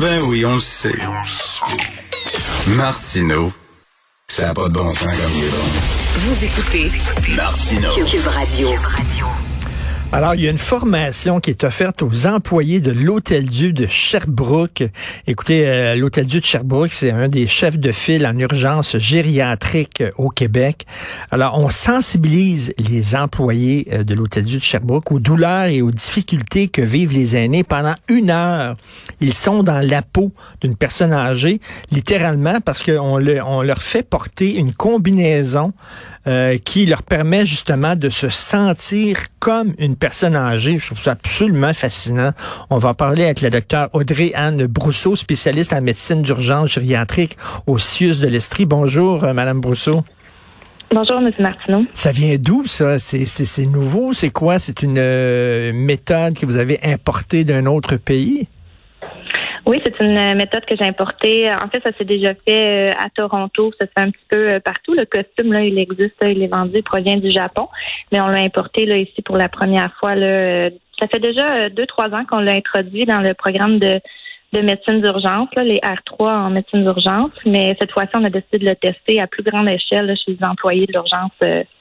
Ben oui, on le sait. Martineau, ça n'a pas de bon sens comme il est bon. Vous écoutez Martineau. Cube Radio. Alors, il y a une formation qui est offerte aux employés de l'Hôtel-Dieu de Sherbrooke. Écoutez, euh, l'Hôtel-Dieu de Sherbrooke, c'est un des chefs de file en urgence gériatrique euh, au Québec. Alors, on sensibilise les employés euh, de l'Hôtel-Dieu de Sherbrooke aux douleurs et aux difficultés que vivent les aînés pendant une heure. Ils sont dans la peau d'une personne âgée, littéralement, parce qu'on le, on leur fait porter une combinaison qui leur permet justement de se sentir comme une personne âgée. Je trouve ça absolument fascinant. On va parler avec la docteure Audrey-Anne Brousseau, spécialiste en médecine d'urgence gériatrique au CIUS de l'Estrie. Bonjour, euh, Madame Brousseau. Bonjour, M. Martineau. Ça vient d'où, ça? C'est nouveau? C'est quoi? C'est une euh, méthode que vous avez importée d'un autre pays? Oui, c'est une euh, méthode que j'ai importée. En fait, ça s'est déjà fait euh, à Toronto. Ça se fait un petit peu euh, partout. Le costume, là, il existe, il est vendu, il provient du Japon. Mais on l'a importé là ici pour la première fois. Là. Ça fait déjà deux, trois ans qu'on l'a introduit dans le programme de, de médecine d'urgence, les R3 en médecine d'urgence. Mais cette fois-ci, on a décidé de le tester à plus grande échelle chez les employés de l'urgence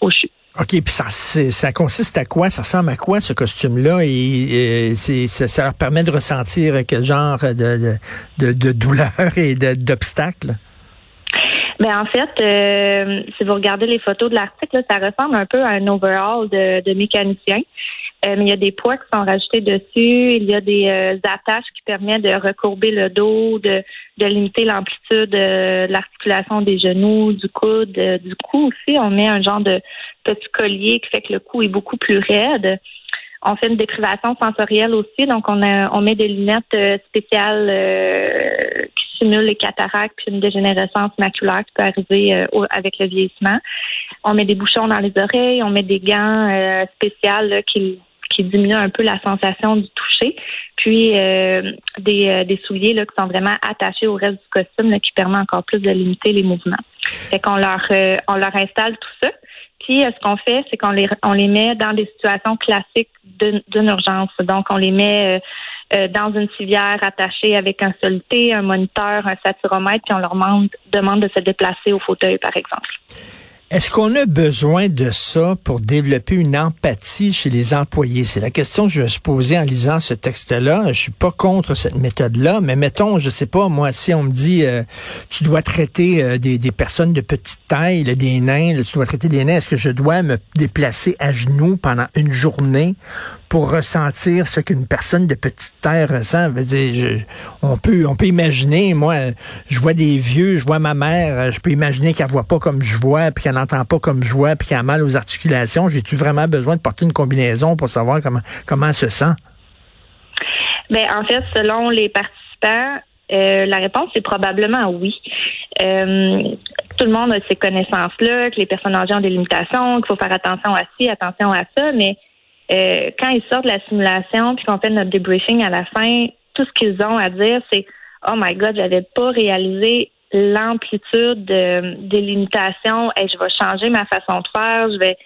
au CHU. OK, puis ça, ça consiste à quoi? Ça ressemble à quoi, ce costume-là? Et, ça, leur permet de ressentir quel genre de, de, de, douleur et d'obstacles? Ben en fait, euh, si vous regardez les photos de l'article, ça ressemble un peu à un overall de, de mécanicien. Euh, mais il y a des poids qui sont rajoutés dessus. Il y a des euh, attaches qui permettent de recourber le dos, de, de limiter l'amplitude de l'articulation des genoux, du coude, du cou aussi. On met un genre de petit collier qui fait que le cou est beaucoup plus raide. On fait une déprivation sensorielle aussi, donc on, a, on met des lunettes spéciales qui simulent les cataractes puis une dégénérescence maculaire qui peut arriver avec le vieillissement. On met des bouchons dans les oreilles, on met des gants euh, spéciaux qui qui diminue un peu la sensation du toucher. Puis euh, des, euh, des souliers là, qui sont vraiment attachés au reste du costume, là, qui permet encore plus de limiter les mouvements. Fait qu'on leur euh, on leur installe tout ça. Puis ce qu'on fait, c'est qu'on les on les met dans des situations classiques d'une urgence. Donc on les met dans une civière attachée avec un soluté, un moniteur, un saturomètre, puis on leur demande, demande de se déplacer au fauteuil, par exemple. Est-ce qu'on a besoin de ça pour développer une empathie chez les employés? C'est la question que je me suis posée en lisant ce texte-là. Je suis pas contre cette méthode-là, mais mettons, je sais pas, moi, si on me dit euh, tu dois traiter euh, des, personnes de petite taille, des nains, tu dois traiter des nains, est-ce que je dois me déplacer à genoux pendant une journée pour ressentir ce qu'une personne de petite taille ressent? on peut on peut imaginer, moi, je vois des vieux, je vois ma mère, je peux imaginer qu'elle voit pas comme je vois, puis qu'elle n'entend pas comme je vois, puis qu'elle a mal aux articulations. J'ai-tu vraiment besoin de porter une combinaison pour savoir comment comment elle se sent? Ben, en fait, selon les participants, euh, la réponse est probablement oui. Euh, tout le monde a ces connaissances-là, que les personnes âgées ont des limitations, qu'il faut faire attention à ci, attention à ça, mais euh, quand ils sortent de la simulation puis qu'on fait notre debriefing à la fin, tout ce qu'ils ont à dire, c'est Oh my God, j'avais pas réalisé l'amplitude des limitations. Et je vais changer ma façon de faire. Je vais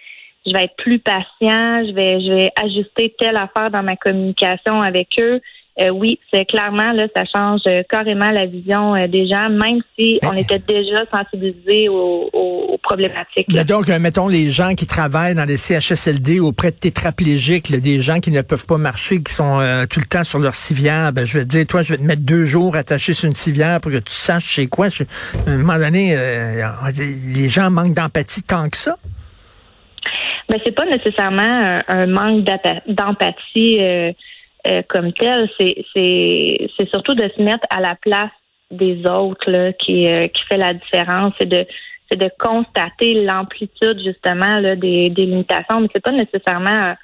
je vais être plus patient. Je vais je vais ajuster telle affaire dans ma communication avec eux. Euh, oui, c'est clairement là, ça change euh, carrément la vision euh, des gens, même si on était déjà sensibilisés aux, aux, problématiques. donc, mettons les gens qui travaillent dans les CHSLD auprès de tétraplégiques, des gens qui ne peuvent pas marcher, qui sont tout le temps sur leur civière, ben, je vais te dire, toi, je vais te mettre deux jours attaché sur une civière pour que tu saches c'est quoi. à un moment donné, les gens manquent d'empathie tant que ça. Mais ben, c'est pas nécessairement un, manque d'empathie. Euh, comme tel, c'est surtout de se mettre à la place des autres là, qui euh, qui fait la différence, c'est de c'est de constater l'amplitude justement là, des, des limitations, mais c'est pas nécessairement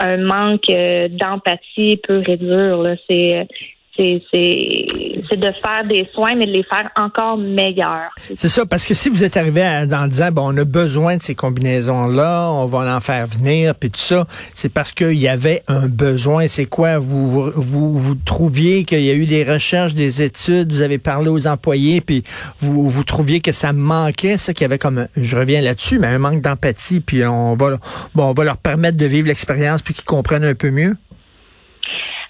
un, manque euh, d'empathie peu réduire. C'est c'est de faire des soins, mais de les faire encore meilleurs. C'est ça, parce que si vous êtes arrivé à, en disant, bon, on a besoin de ces combinaisons-là, on va en faire venir, puis tout ça, c'est parce qu'il y avait un besoin. C'est quoi? Vous, vous, vous, trouviez qu'il y a eu des recherches, des études, vous avez parlé aux employés, puis vous, vous trouviez que ça manquait, ça, qu'il y avait comme, je reviens là-dessus, mais un manque d'empathie, puis on va, bon, on va leur permettre de vivre l'expérience, puis qu'ils comprennent un peu mieux?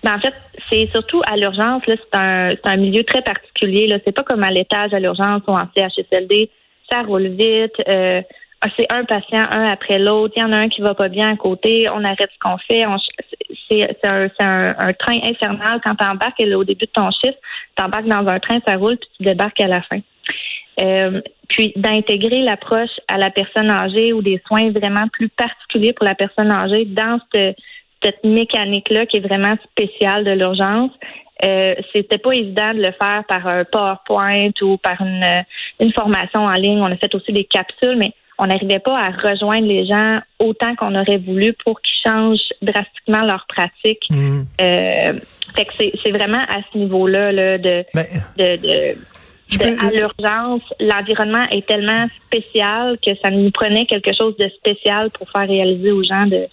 Ben, en fait, c'est surtout à l'urgence. Là, c'est un, c'est un milieu très particulier. Là, c'est pas comme à l'étage à l'urgence ou en CHSLD. Ça roule vite. Euh, c'est un patient, un après l'autre. Il y en a un qui va pas bien à côté. On arrête ce qu'on fait. c'est, c'est, un, c'est un, train infernal. Quand tu embarques au début de ton chiffre, tu embarques dans un train, ça roule, puis tu débarques à la fin. Euh, puis d'intégrer l'approche à la personne âgée ou des soins vraiment plus particuliers pour la personne âgée dans cette, cette mécanique-là qui est vraiment spéciale de l'urgence. Euh, c'était pas évident de le faire par un PowerPoint ou par une, une formation en ligne. On a fait aussi des capsules, mais on n'arrivait pas à rejoindre les gens autant qu'on aurait voulu pour qu'ils changent drastiquement leur pratique. Mmh. Euh, fait que c'est vraiment à ce niveau-là là, de, de, de à l'urgence, l'environnement est tellement spécial que ça nous prenait quelque chose de spécial pour faire réaliser aux gens de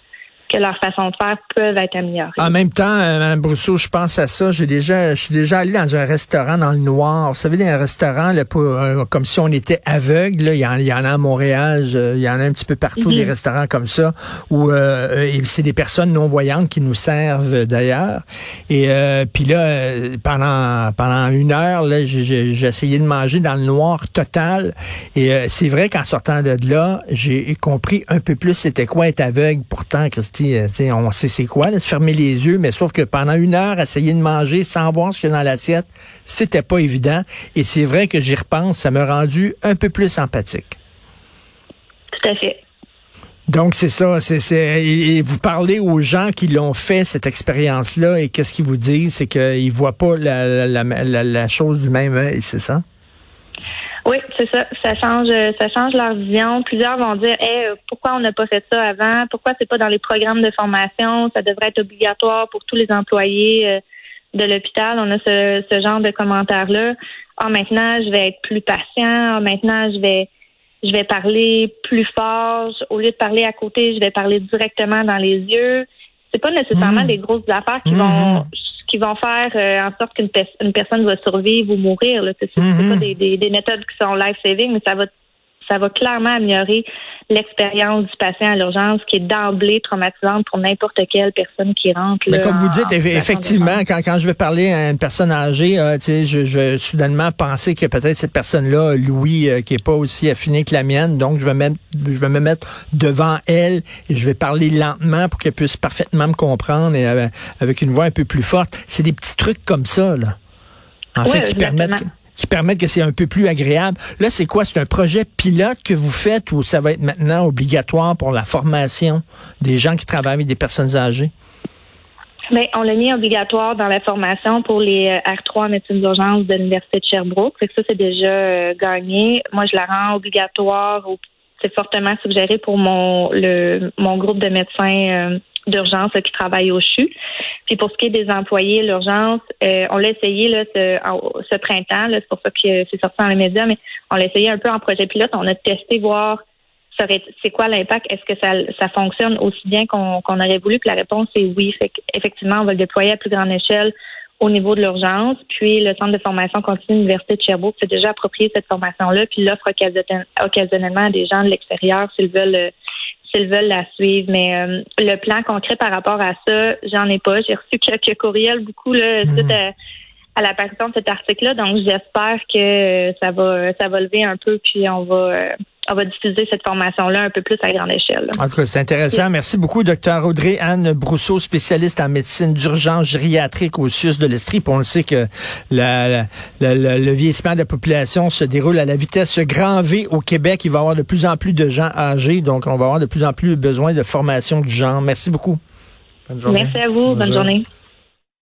que leur façon de faire peuvent être améliorées. En même temps, euh, Mme Brousseau, je pense à ça. J'ai déjà, je suis déjà allé dans un restaurant dans le noir. Vous savez, un restaurant là, pour, euh, comme si on était aveugle. Là. Il, y en, il y en a à Montréal, il y en a un petit peu partout des mhm. restaurants comme ça où euh, c'est des personnes non voyantes qui nous servent d'ailleurs. Et puis là, pendant pendant une heure, là, j'ai essayé de manger dans le noir total. Et c'est vrai qu'en sortant de là, j'ai compris un peu plus c'était quoi être aveugle. Pourtant, Christy euh, on sait c'est quoi, de se fermer les yeux, mais sauf que pendant une heure, essayer de manger sans voir ce qu'il y a dans l'assiette, c'était pas évident. Et c'est vrai que j'y repense, ça m'a rendu un peu plus empathique. Tout à fait. Donc c'est ça, c'est et vous parlez aux gens qui l'ont fait cette expérience-là et qu'est-ce qu'ils vous disent, c'est qu'ils voient pas la, la chose du même œil, c'est ça? Oui, c'est ça. Ça change, ça change leur vision. Plusieurs vont dire, eh, pourquoi on n'a pas fait ça avant? Pourquoi c'est pas dans les programmes de formation? Ça devrait être obligatoire pour tous les employés euh, de l'hôpital. On a ce, ce genre de commentaires là. Ah, maintenant, je vais être plus patient. Ah, maintenant, je vais, je vais parler plus fort. Au lieu de parler à côté, je vais parler directement dans les yeux. C'est pas nécessairement mmh. des grosses affaires qui mmh. vont qui vont faire euh, en sorte qu'une personne va survivre ou mourir. Ce C'est pas mhm. des, des, des, méthodes qui sont life-saving, mais ça va ça va clairement améliorer l'expérience du patient à l'urgence qui est d'emblée traumatisante pour n'importe quelle personne qui rentre. Mais comme vous dites, effectivement, quand, quand je vais parler à une personne âgée, euh, je, je vais soudainement penser que peut-être cette personne-là, Louis, euh, qui est pas aussi affiné que la mienne, donc je vais, mettre, je vais me mettre devant elle et je vais parler lentement pour qu'elle puisse parfaitement me comprendre et euh, avec une voix un peu plus forte. C'est des petits trucs comme ça, là. En fait, qui permettent qui permettent que c'est un peu plus agréable. Là, c'est quoi? C'est un projet pilote que vous faites ou ça va être maintenant obligatoire pour la formation des gens qui travaillent avec des personnes âgées? Bien, on l'a mis obligatoire dans la formation pour les euh, R3 en médecine d'urgence de l'Université de Sherbrooke. Fait ça, c'est déjà euh, gagné. Moi, je la rends obligatoire. C'est fortement suggéré pour mon le mon groupe de médecins euh, d'urgence qui travaillent au CHU. Puis pour ce qui est des employés, l'urgence, euh, on l'a essayé là, ce, ce printemps, c'est pour ça que c'est sorti dans les médias, mais on l'a essayé un peu en projet pilote. On a testé voir c'est quoi l'impact, est-ce que ça, ça fonctionne aussi bien qu'on aurait voulu? Puis la réponse est oui. Fait effectivement, on va le déployer à plus grande échelle au niveau de l'urgence. Puis le centre de formation continue de l'Université de Sherbrooke s'est déjà approprié cette formation-là, puis l'offre occasionnellement à des gens de l'extérieur s'ils veulent s'ils veulent la suivre. Mais euh, le plan concret par rapport à ça, j'en ai pas. J'ai reçu quelques courriels, beaucoup là, mhm. suite à, l'apparition de cet article-là. Donc j'espère que ça va ça va lever un peu, puis on va euh, on va diffuser cette formation-là un peu plus à grande échelle. En tout cas, c'est intéressant. Merci beaucoup, docteur Audrey Anne Brousseau, spécialiste en médecine d'urgence gériatrique au CIUS de l'Estrie. On le sait que le vieillissement de la population se déroule à la vitesse grand V au Québec. Il va y avoir de plus en plus de gens âgés, donc on va avoir de plus en plus besoin de formation du genre. Merci beaucoup. Bonne journée. Merci à vous. Bonne, journée.